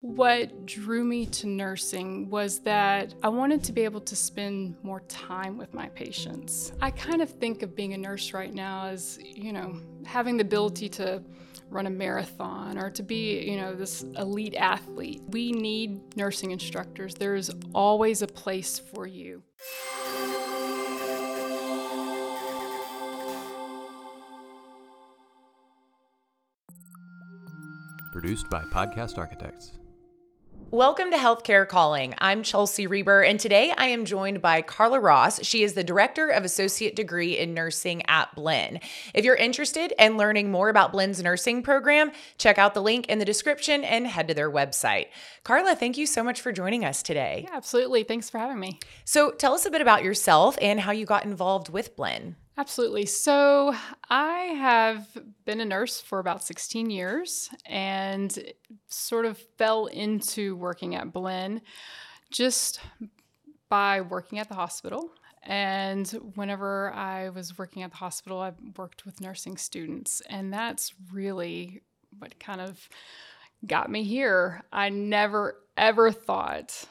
What drew me to nursing was that I wanted to be able to spend more time with my patients. I kind of think of being a nurse right now as, you know, having the ability to run a marathon or to be, you know, this elite athlete. We need nursing instructors. There is always a place for you. Produced by Podcast Architects. Welcome to Healthcare Calling. I'm Chelsea Reber, and today I am joined by Karla Ross. She is the Director of Associate Degree in Nursing at Blinn. If you're interested in learning more about Blinn's nursing program, check out the link in the description and head to their website. Karla, thank you so much for joining us today. Yeah, absolutely. Thanks for having me. So, tell us a bit about yourself and how you got involved with Blinn. Absolutely. So, I have been a nurse for about 16 years and sort of fell into working at Blinn just by working at the hospital. And whenever I was working at the hospital, I worked with nursing students. And that's really what kind of got me here. I never, ever thought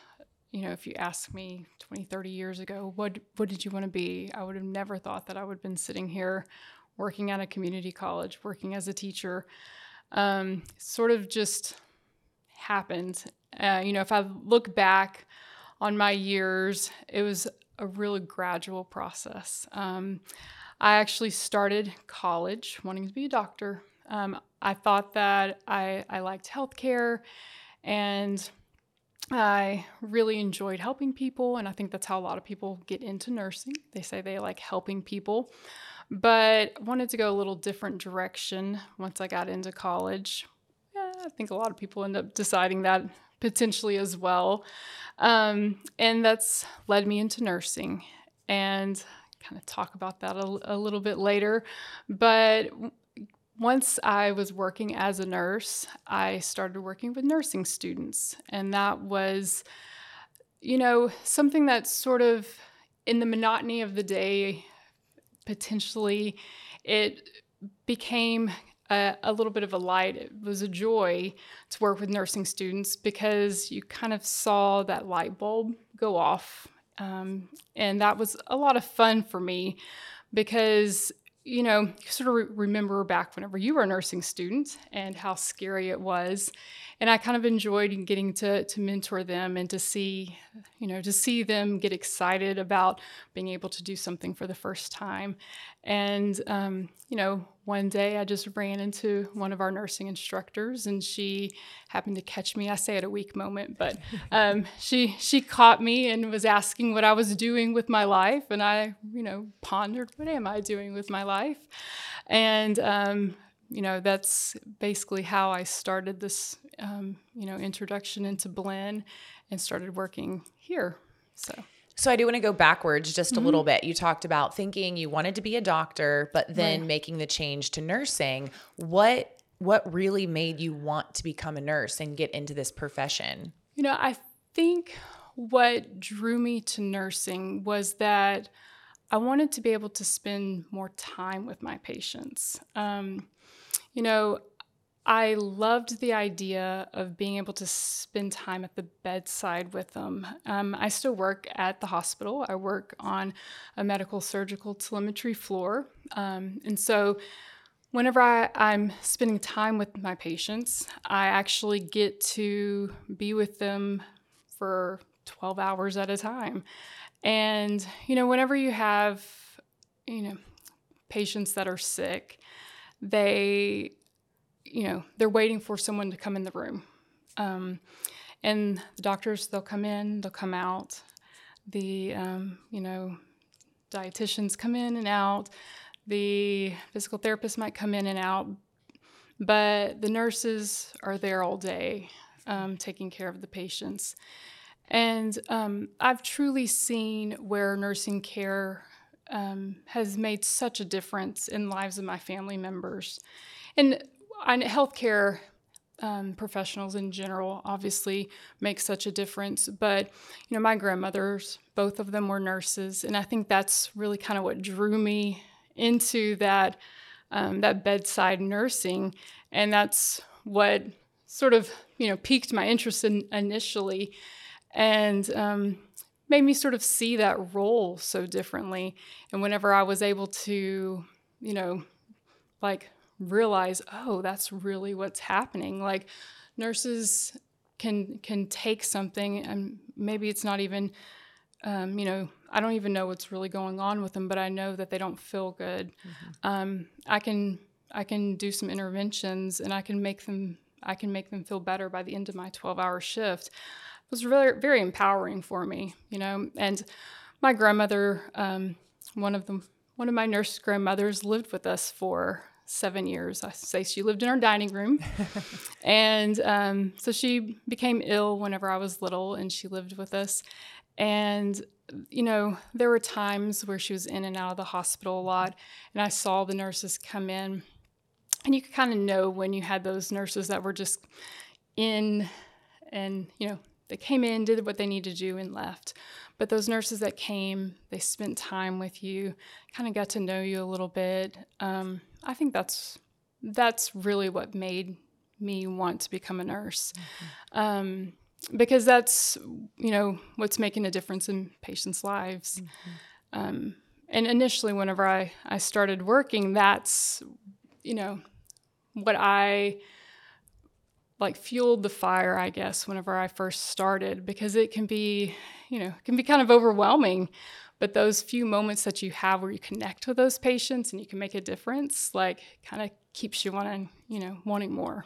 you know, if you ask me 20, 30 years ago, what what did you want to be? I would have never thought that I would have been sitting here working at a community college, working as a teacher. Um, sort of just happened. Uh, you know, if I look back on my years, it was a really gradual process. Um, I actually started college wanting to be a doctor. Um, I thought that I, I liked healthcare and I really enjoyed helping people, and I think that's how a lot of people get into nursing. They say they like helping people, but wanted to go a little different direction once I got into college. Yeah, I think a lot of people end up deciding that potentially as well. Um, and that's led me into nursing and kind of talk about that a, a little bit later. But once I was working as a nurse, I started working with nursing students. And that was, you know, something that sort of in the monotony of the day, potentially, it became a, a, little bit of a light. It was a joy to work with nursing students because you kind of saw that light bulb go off. Um, and that was a lot of fun for me because you know, sort of re- remember back whenever you were a nursing student and how scary it was. And I kind of enjoyed getting to, to mentor them and to see, you know, to see them get excited about being able to do something for the first time. And, um, you know, one day I just ran into one of our nursing instructors and she happened to catch me. I say at a weak moment, but um, she she caught me and was asking what I was doing with my life, and I you know pondered what am I doing with my life, and um, you know that's basically how I started this um, you know introduction into Blinn and started working here. So. So I do want to go backwards just a mm-hmm. little bit. You talked about thinking you wanted to be a doctor, but then right. making the change to nursing. What what really made you want to become a nurse and get into this profession? You know, I think what drew me to nursing was that I wanted to be able to spend more time with my patients. Um, you know, I loved the idea of being able to spend time at the bedside with them. Um, I still work at the hospital. I work on a medical surgical telemetry floor. Um, and so, whenever I, I'm spending time with my patients, I actually get to be with them for 12 hours at a time. And, you know, whenever you have, you know, patients that are sick, they you know, they're waiting for someone to come in the room. Um, and the doctors, they'll come in, they'll come out. The, um, you know, dietitians come in and out. The physical therapists might come in and out. But the nurses are there all day um, taking care of the patients. And um, I've truly seen where nursing care um, has made such a difference in lives of my family members. And and healthcare um, professionals in general obviously make such a difference. But you know, my grandmothers, both of them were nurses, and I think that's really kind of what drew me into that um, that bedside nursing, and that's what sort of you know, piqued my interest in initially and um, made me sort of see that role so differently. And whenever I was able to, you know, like realize, oh, that's really what's happening. Like nurses can can take something and maybe it's not even um, you know i don't even know what's really going on with them but i know that they don't feel good mm-hmm. um, i can i can do some interventions and i can make them i can make them feel better by the end of my 12 hour shift it was really very empowering for me you know and my grandmother um, one of them one of my nurse grandmothers lived with us for seven years. I say she lived in our dining room. and um, so she became ill whenever I was little, and she lived with us. And, you know, there were times where she was in and out of the hospital a lot, and I saw the nurses come in. And you could kind of know when you had those nurses that were just in and, you know, they came in, did what they needed to do, and left. But those nurses that came, they spent time with you, kind of got to know you a little bit. Um, I think that's that's really what made me want to become a nurse, mm-hmm. um, because that's you know what's making a difference in patients' lives. Mm-hmm. Um, and initially, whenever I I started working, that's you know what I like fueled the fire, I guess, whenever I first started, because it can be, you know, it can be kind of overwhelming. But those few moments that you have where you connect with those patients and you can make a difference, like kind of keeps you wanting, you know, wanting more.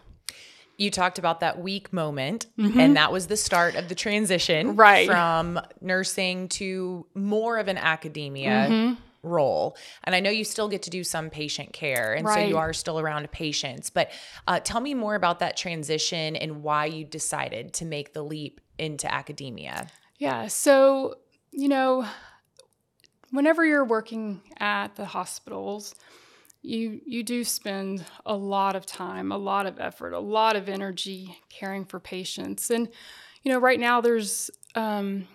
You talked about that weak moment, mm-hmm. and that was the start of the transition right. from nursing to more of an academia. Mm-hmm role. And I know you still get to do some patient care, and right. so you are still around patients. But uh, tell me more about that transition and why you decided to make the leap into academia. Yeah. So, you know, whenever you're working at the hospitals, you you do spend a lot of time, a lot of effort, a lot of energy caring for patients. And you know, right now there's um,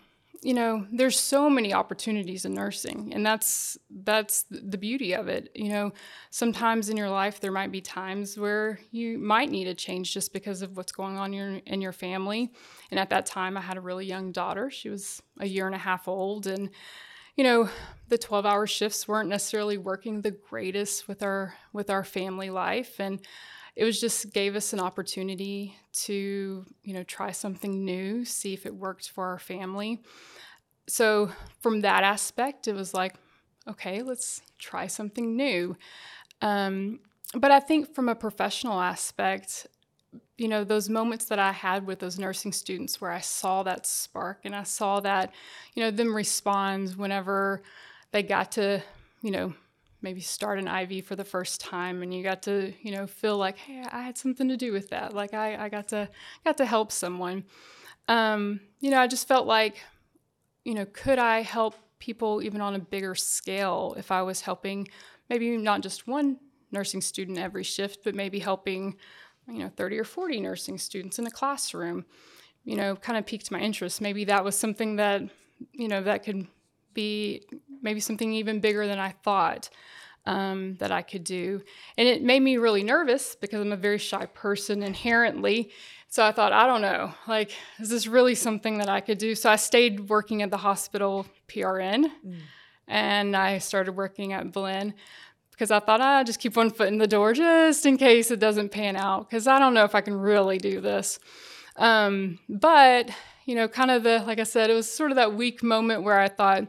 you know there's so many opportunities in nursing and that's that's the beauty of it you know. Sometimes in your life there might be times where you might need a change just because of what's going on in your, in your family. And at that time i had a really young daughter. She was a year and a half old and you know the 12 hour shifts weren't necessarily working the greatest with our with our family life. And it was just gave us an opportunity to you know try something new see if it worked for our family. So from that aspect it was like okay let's try something new. Um, but i think from a professional aspect you know those moments that i had with those nursing students where i saw that spark and i saw that you know them respond whenever they got to you know maybe start an IV for the first time and you got to, you know, feel like, hey, I had something to do with that. Like I, I got to got to help someone. Um, you know, I just felt like, you know, could I help people even on a bigger scale if I was helping maybe not just one nursing student every shift, but maybe helping, you know, 30 or 40 nursing students in a classroom, you know, kind of piqued my interest. Maybe that was something that, you know, that could be maybe something even bigger than I thought um, that I could do. And it made me really nervous because I'm a very shy person inherently. So I thought, I don't know, like, is this really something that I could do? So I stayed working at the hospital PRN mm. and I started working at Blinn because I thought I'd just keep one foot in the door just in case it doesn't pan out because I don't know if I can really do this. Um, but, you know, kind of the, like I said, it was sort of that weak moment where I thought,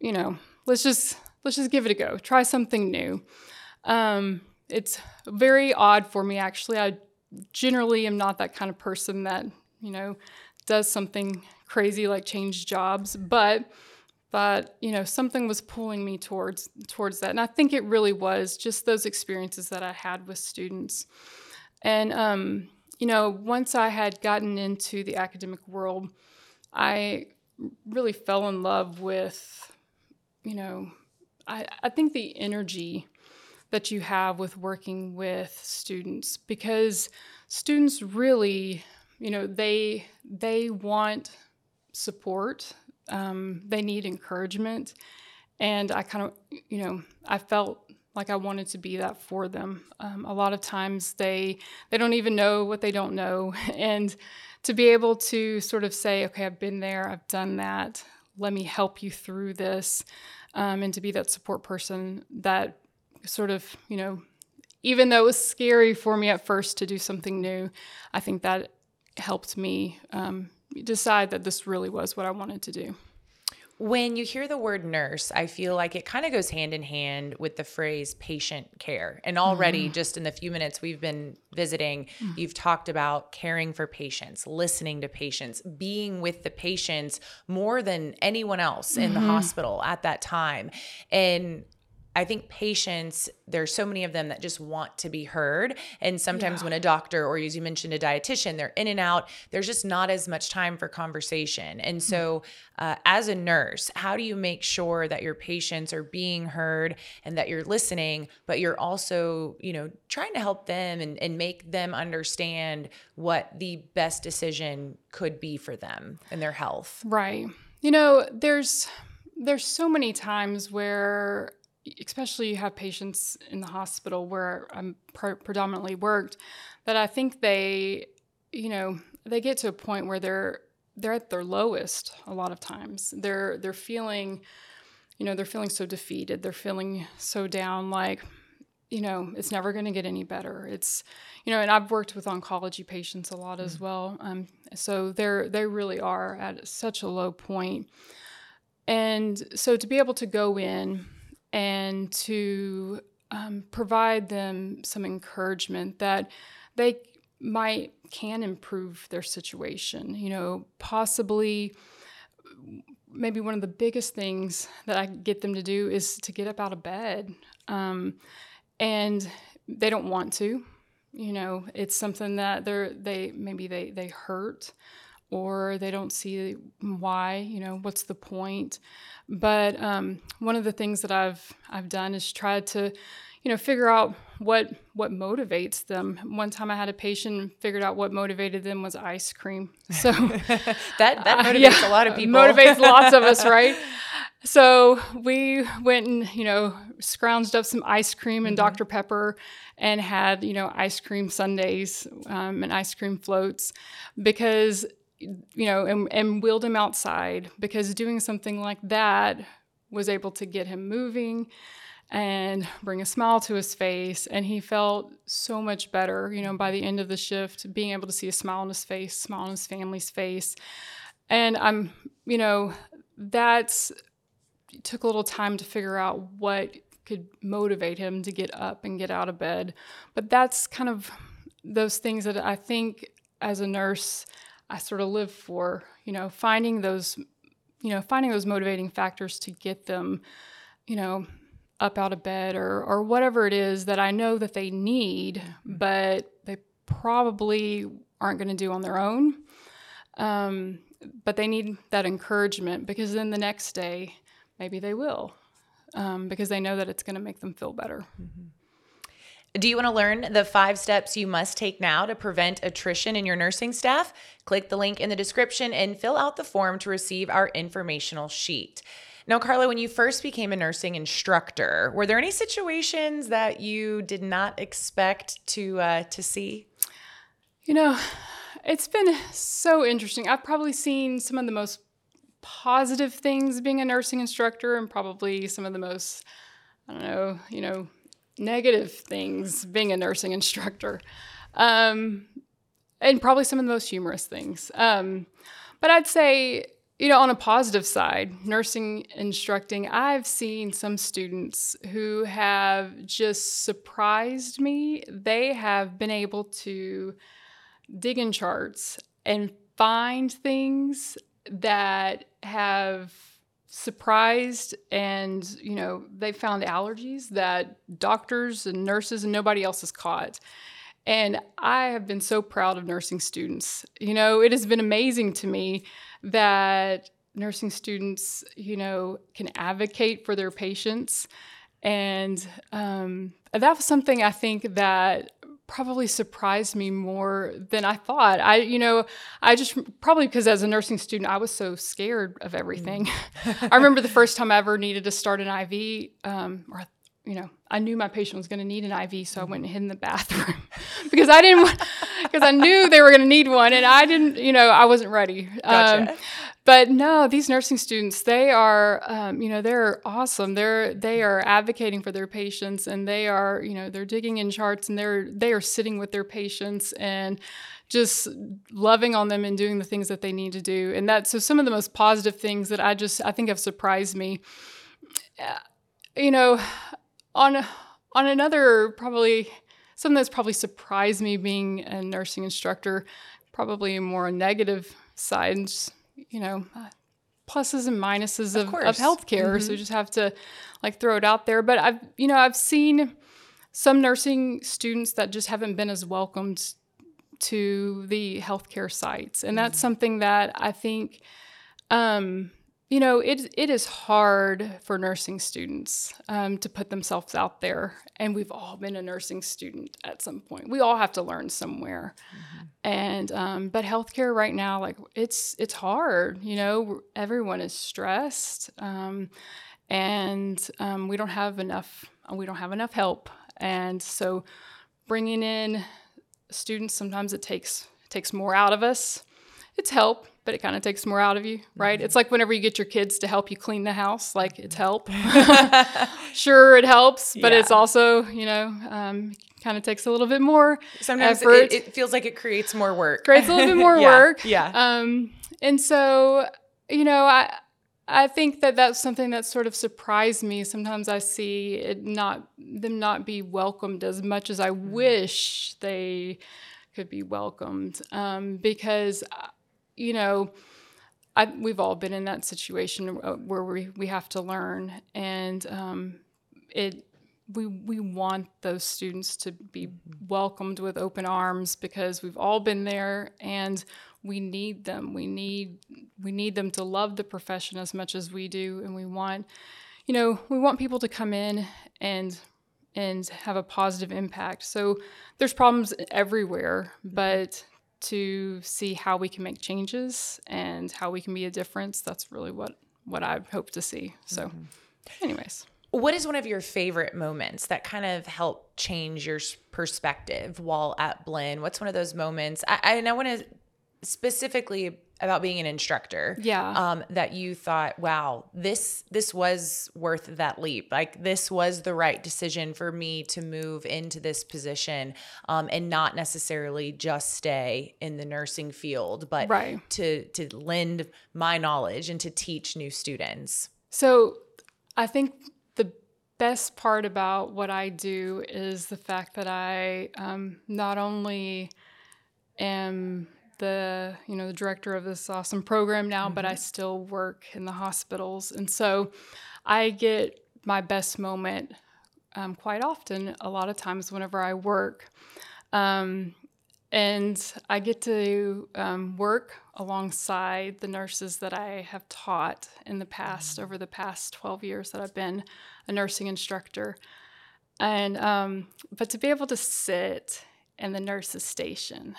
you know, let's just let's just give it a go. Try something new. Um, it's very odd for me actually. I generally am not that kind of person that you know does something crazy like change jobs, but but you know something was pulling me towards towards that, and I think it really was just those experiences that I had with students, and um, you know once I had gotten into the academic world, I really fell in love with you know, I, I think the energy that you have with working with students because students really, you know, they they want support, um, they need encouragement, and I kind of, you know, I felt like I wanted to be that for them. Um, a lot of times they they don't even know what they don't know, and to be able to sort of say, okay, I've been there, I've done that. Let me help you through this, um, and to be that support person that sort of you know, even though it was scary for me at first to do something new, I think that helped me um, decide that this really was what I wanted to do. When you hear the word nurse, I feel like it kind of goes hand in hand with the phrase patient care. And already, mm-hmm. just in the few minutes we've been visiting, mm-hmm. you've talked about caring for patients, listening to patients, being with the patients more than anyone else in mm-hmm. the hospital at that time. And I think patients, there's so many of them that just want to be heard. And sometimes yeah. when a doctor, or as you mentioned, a dietitian, they're in and out, there's just not as much time for conversation. And so, uh, as a nurse, how do you make sure that your patients are being heard and that you're listening, but you're also, you know, trying to help them and, and make them understand what the best decision could be for them and their health? Right. You know, there's there's so many times where especially you have patients in the hospital where I'm pre- predominantly worked, that I think they, you know, they get to a point where they're they're at their lowest a lot of times. They're they're feeling, you know, they're feeling so defeated. They're feeling so down, like, you know, it's never going to get any better. It's, you know, and I've worked with oncology patients a lot mm-hmm. as well. Um, so they're they really are at such a low point. And so to be able to go in and to um, provide them some encouragement that they might can improve their situation. You know, possibly maybe one of the biggest things that I get them to do is to get up out of bed. Um, and they don't want to. You know, it's something that they're they maybe they they hurt or they don't see why, you know, what's the point. But um, one of the things that I've I've done is tried to, you know, figure out what what motivates them. One time I had a patient figured out what motivated them was ice cream. So that that motivates uh, yeah, a lot of people. Motivates lots of us, right? So we went and you know scrounged up some ice cream and mm-hmm. Dr Pepper, and had you know ice cream sundaes um, and ice cream floats because you know, and, and wheeled him outside because doing something like that was able to get him moving and bring a smile to his face. And he felt so much better, you know, by the end of the shift, being able to see a smile on his face, smile on his family's face. And I'm, you know, that's took a little time to figure out what could motivate him to get up and get out of bed. But that's kind of those things that I think as a nurse, I sort of live for, you know, finding those, you know, finding those motivating factors to get them, you know, up out of bed or or whatever it is that I know that they need, mm-hmm. but they probably aren't going to do on their own. Um, but they need that encouragement because then the next day maybe they will um, because they know that it's going to make them feel better. Mm-hmm. Do you want to learn the five steps you must take now to prevent attrition in your nursing staff? Click the link in the description and fill out the form to receive our informational sheet. Now, Karla, when you first became a nursing instructor, were there any situations that you did not expect to uh, to see? You know, it's been so interesting. I've probably seen some of the most positive things being a nursing instructor, and probably some of the most, I don't know, you know, negative things being a nursing instructor, um, and probably some of the most humorous things. Um, but I'd say, you know, on a positive side, nursing instructing, I've seen some students who have just surprised me. They have been able to dig in charts and find things that have surprised and you know they found allergies that doctors and nurses and nobody else has caught. And i have been so proud of nursing students. You know it has been amazing to me that nursing students you know can advocate for their patients. And um, that was something i think that probably surprised me more than I thought. I, you know, I just probably because as a nursing student, I was so scared of everything. Mm. I remember the first time I ever needed to start an IV, um, or you know, I knew my patient was going to need an IV, so I went and hid in the bathroom because I didn't want, because I knew they were going to need one, and I didn't, you know, I wasn't ready. Gotcha. Um, but no, these nursing students, they are, um, you know, they're awesome. They're they are advocating for their patients, and they are, you know, they're digging in charts, and they're they are sitting with their patients and just loving on them and doing the things that they need to do. And that so some of the most positive things that I just I think have surprised me. Uh, you know, on on another probably something that's probably surprised me being a nursing instructor, probably more negative side. You know, uh, pluses and minuses of, of, course. healthcare. So you just have to like throw it out there. But I've you know I've seen some nursing students that just haven't been as welcomed to the healthcare sites, and that's something that I think. Um, you know, it it is hard for nursing students um, to put themselves out there, and we've all been a nursing student at some point. We all have to learn somewhere, and um, but healthcare right now, like it's it's hard. You know, everyone is stressed, um, and um, we don't have enough. We don't have enough help, and so bringing in students sometimes it takes takes more out of us. It's help, but it kind of takes more out of you, right? It's like whenever you get your kids to help you clean the house, like it's help. sure, it helps, but it's also, you know, um, kind of takes a little bit more Sometimes effort. it, it feels like it creates more work. creates a little bit more Yeah, work. Yeah. Um, and so, you know, I I think that that's something that sort of surprised me. Sometimes I see it not them not be welcomed as much as I wish they could be welcomed, um, because you know. I, we've all been in that situation uh, where we, we have to learn, and um, it we we want those students to be welcomed with open arms because we've all been there and we need them we need we need them to love the profession as much as we do and we want you know we want people to come in and and have a positive impact so there's problems everywhere but to see how we can make changes and how we can be a difference that's really what what i hope to see so mm-hmm. anyways What is one of your favorite moments that kind of helped change your perspective while at Blinn? What's one of those moments? I, I, and I want to specifically about being an instructor. Yeah. Um, that you thought, wow, this this was worth that leap. Like this was the right decision for me to move into this position, um, and not necessarily just stay in the nursing field, but Right. to to lend my knowledge and to teach new students. So I think the best part about what I do is the fact that I um, not only am the you know the director of this awesome program now, but I still work in the hospitals, and so I get my best moment um, quite often. A lot of times whenever I work. Um, and I get to um, work alongside the nurses that I have taught in the past, over the past 12 years that I've been a nursing instructor. And, um, but to be able to sit in the nurses' station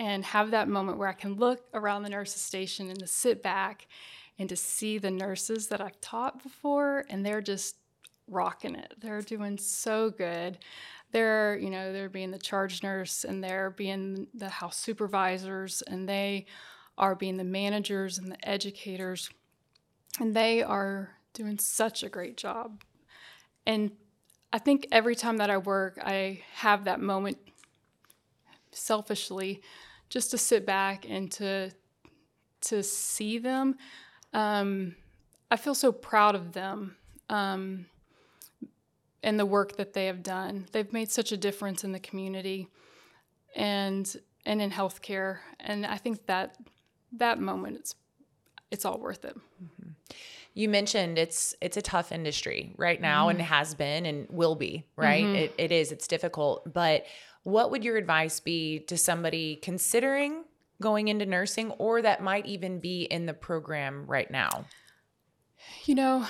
and have that moment where I can look around the nurses' station and to sit back and to see the nurses that I've taught before, and they're just rocking it. They're doing so good. They're, you know, they're being the charge nurse and they're being the house supervisors and they are being the managers and the educators. And they are doing such a great job. And I think every time that I work, I have that moment selfishly just to sit back and to to see them. Um, I feel so proud of them. Um, and the work that they have done. They've made such a difference in the community and and in healthcare. And I think that that moment it's it's all worth it. you mentioned it's it's a tough industry right now and has been and will be right it, it is it's difficult but what would your advice be to somebody considering going into nursing or that might even be in the program right now You know,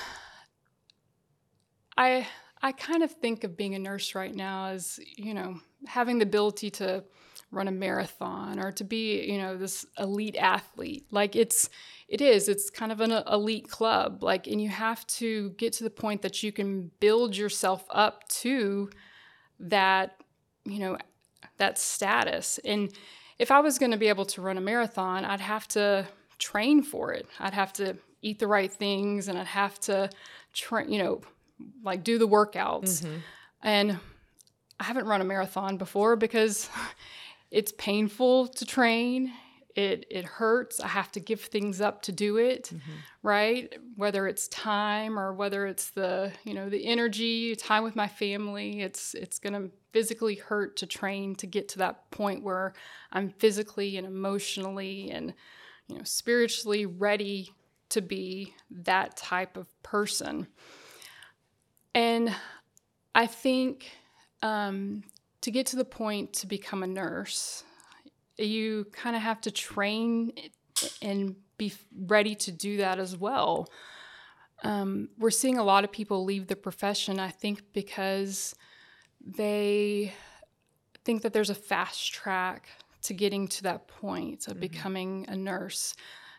I I kind of think of being a nurse right now as, you know, having the ability to run a marathon or to be, you know, this elite athlete. Like it's it is, it's kind of an uh, elite club. Like and you have to get to the point that you can build yourself up to that, you know, that status. And if I was going to be able to run a marathon, I'd have to train for it. I'd have to eat the right things and I'd have to train, you know, like do the workouts. Mm-hmm. And I haven't run a marathon before because it's painful to train. It it hurts. I have to give things up to do it, mm-hmm. right? Whether it's time or whether it's the, you know, the energy, time with my family, it's it's going to physically hurt to train to get to that point where I'm physically and emotionally and you know, spiritually ready to be that type of person. And I think um, to get to the point to become a nurse, you kind of have to train and be ready to do that as well. Um, we're seeing a lot of people leave the profession, I think, because they think that there's a fast track to getting to that point of mm-hmm. becoming a nurse.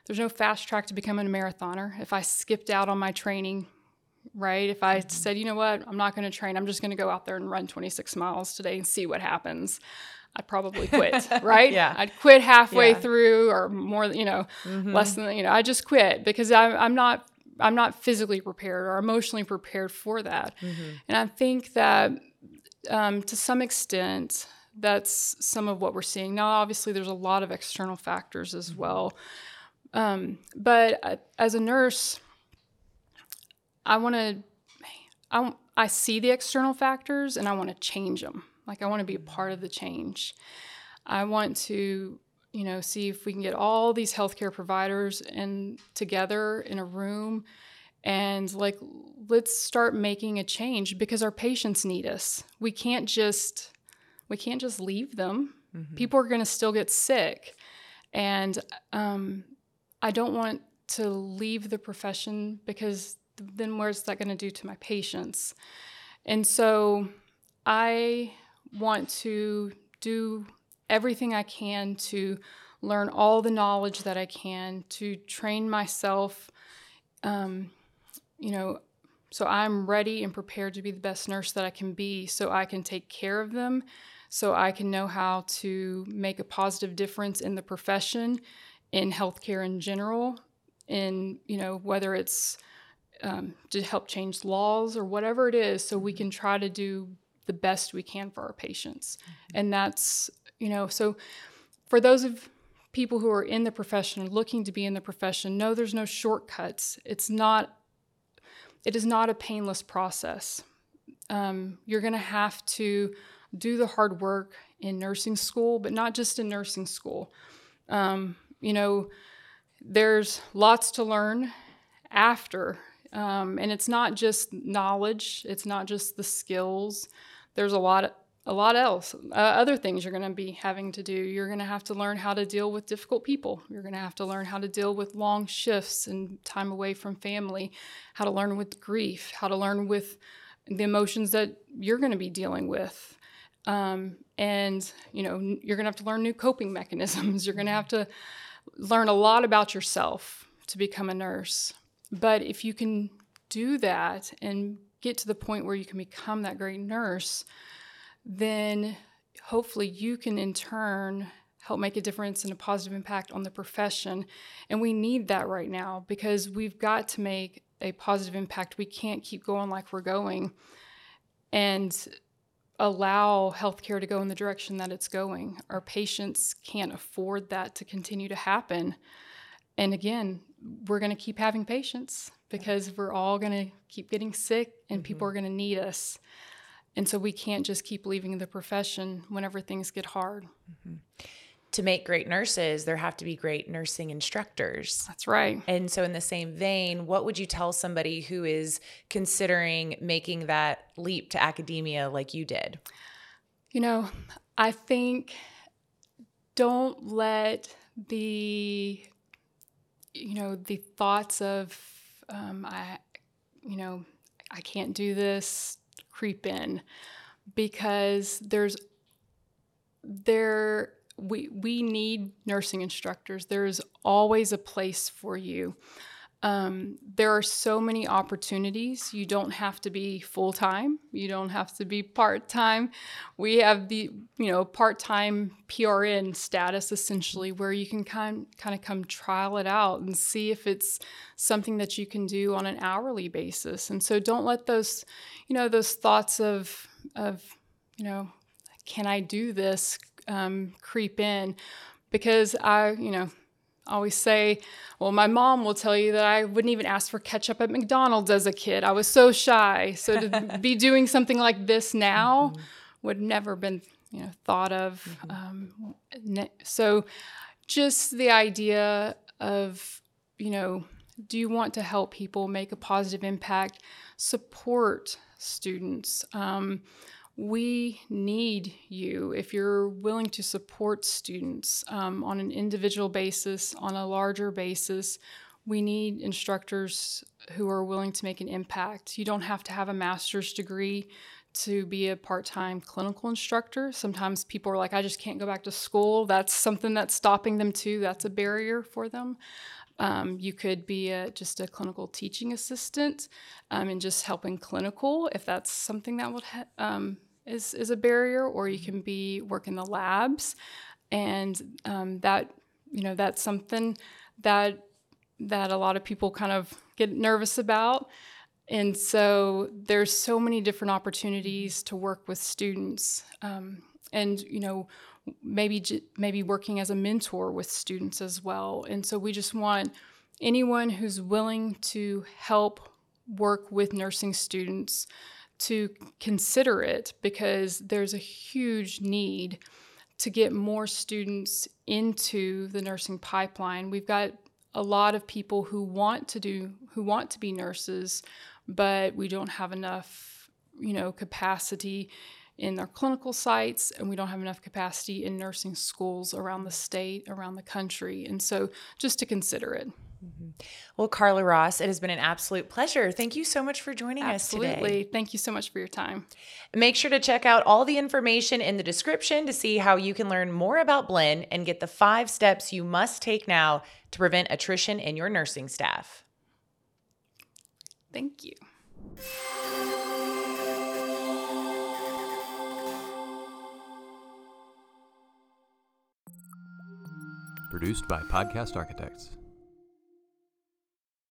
There's no fast track to becoming a marathoner. If I skipped out on my training, right? If I mm-hmm. said, you know what, I'm not going to train, I'm just going to go out there and run 26 miles today and see what happens. I'd probably quit, right? yeah. I'd quit halfway yeah. through or more, you know, mm-hmm. less than, you know, I just quit because I, I'm not, I'm not physically prepared or emotionally prepared for that. Mm-hmm. And I think that um, to some extent, that's some of what we're seeing. Now, obviously, there's a lot of external factors as mm-hmm. well. Um, but as a nurse, I want to, I, I see the external factors and I want to change them. Like, I want to be a part of the change. I want to, you know, see if we can get all these healthcare providers and together in a room and like let's start making a change because our patients need us. We can't just we can't just leave them. Mm-hmm. People are going to still get sick. And um, I don't want to leave the profession because then where's that going to do to my patients? And so I want to do everything I can to learn all the knowledge that I can to train myself. Um, you know, so I'm ready and prepared to be the best nurse that I can be so I can take care of them so I can know how to make a positive difference in the profession, in healthcare in general, in you know whether it's um, to help change laws or whatever it is, so we can try to do the best we can for our patients, mm-hmm. and that's you know so for those of people who are in the profession or looking to be in the profession know there's no shortcuts it's not it is not a painless process um, you're going to have to do the hard work in nursing school, but not just in nursing school. Um, you know, there's lots to learn after. Um, and it's not just knowledge, it's not just the skills. There's a lot a lot else uh, other things you're going to be having to do you're going to have to learn how to deal with difficult people you're going to have to learn how to deal with long shifts and time away from family how to learn with grief how to learn with the emotions that you're going to be dealing with um, and you know you're going to have to learn new coping mechanisms. You're going to have to learn a lot about yourself to become a nurse. But if you can do that and get to the point where you can become that great nurse, then hopefully you can in turn help make a difference and a positive impact on the profession. And we need that right now because we've got to make a positive impact. We can't keep going like we're going. And allow healthcare to go in the direction that it's going. Our patients can't afford that to continue to happen. And again, we're going to keep having patients because we're all going to keep getting sick and mm-hmm. people are going to need us. And so we can't just keep leaving the profession whenever things get hard. Mm-hmm to make great nurses, there have to be great nursing instructors. That's right. And so, in the same vein, what would you tell somebody who is considering making that leap to academia like you did? You know, I think don't let the, you know, the thoughts of, um, I, you know, I can't do this creep in because there's, there we we need nursing instructors. There is always a place for you. Um, there are so many opportunities. You don't have to be full time. You don't have to be part time. We have the you know part time PRN status essentially, where you can kind kind of come trial it out and see if it's something that you can do on an hourly basis. And so don't let those you know those thoughts of of you know can I do this um, creep in because I you know always say, well, my mom will tell you that I wouldn't even ask for ketchup at McDonald's as a kid. I was so shy. So to be doing something like this now mm-hmm. would never been, you know, thought of. Mm-hmm. Um, so just the idea of, you know, do you want to help people make a positive impact? Support students. Um, we need you if you're willing to support students um, on an individual basis, on a larger basis. We need instructors who are willing to make an impact. You don't have to have a master's degree to be a part time clinical instructor. Sometimes people are like, I just can't go back to school. That's something that's stopping them too. That's a barrier for them. Um, you could be a, just a clinical teaching assistant um, and just helping clinical if that's something that would ha- um, is is a barrier, or you can be work in the labs, and um, that you know that's something that that a lot of people kind of get nervous about. And so there's so many different opportunities to work with students, um, and you know maybe maybe working as a mentor with students as well. And so we just want anyone who's willing to help work with nursing students to consider it because there's a huge need to get more students into the nursing pipeline. We've got a lot of people who want to do who want to be nurses, but we don't have enough, you know, capacity in our clinical sites, and we don't have enough capacity in nursing schools around the state, around the country. And so, just to consider it. Mm-hmm. Well, Karla Ross, it has been an absolute pleasure. Thank you so much for joining Absolutely. us today. Absolutely. Thank you so much for your time. Make sure to check out all the information in the description to see how you can learn more about Blinn and get the five steps you must take now to prevent attrition in your nursing staff. Thank you. Produced by Podcast Architects.